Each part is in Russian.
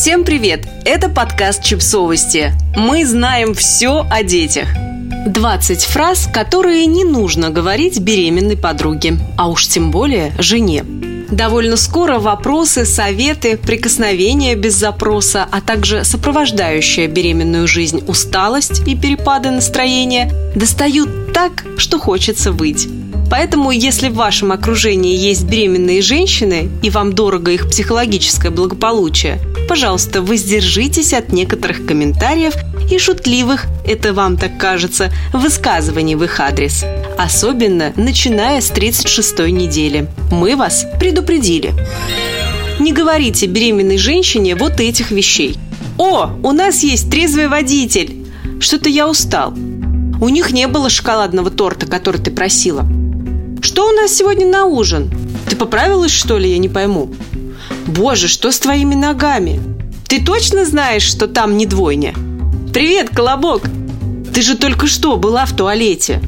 Всем привет! Это подкаст Чипсовости. Мы знаем все о детях. 20 фраз, которые не нужно говорить беременной подруге, а уж тем более жене. Довольно скоро вопросы, советы, прикосновения без запроса, а также сопровождающая беременную жизнь усталость и перепады настроения достают так, что хочется выть. Поэтому, если в вашем окружении есть беременные женщины и вам дорого их психологическое благополучие, пожалуйста, воздержитесь от некоторых комментариев и шутливых, это вам так кажется, высказываний в их адрес. Особенно начиная с 36-й недели. Мы вас предупредили. Не говорите беременной женщине вот этих вещей. «О, у нас есть трезвый водитель!» «Что-то я устал». «У них не было шоколадного торта, который ты просила». «Что у нас сегодня на ужин? Ты поправилась, что ли, я не пойму?» «Боже, что с твоими ногами? Ты точно знаешь, что там не двойня?» «Привет, Колобок! Ты же только что была в туалете!»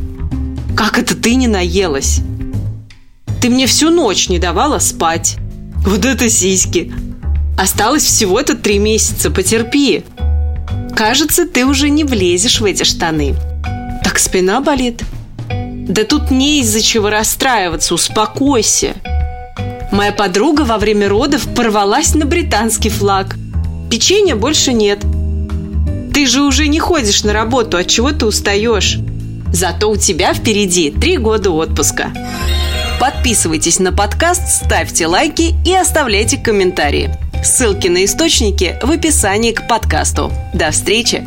«Как это ты не наелась?» «Ты мне всю ночь не давала спать!» «Вот это сиськи!» «Осталось всего-то три месяца, потерпи!» «Кажется, ты уже не влезешь в эти штаны!» «Так спина болит!» Да тут не из-за чего расстраиваться, успокойся. Моя подруга во время родов порвалась на британский флаг. Печенья больше нет. Ты же уже не ходишь на работу, от чего ты устаешь? Зато у тебя впереди три года отпуска. Подписывайтесь на подкаст, ставьте лайки и оставляйте комментарии. Ссылки на источники в описании к подкасту. До встречи!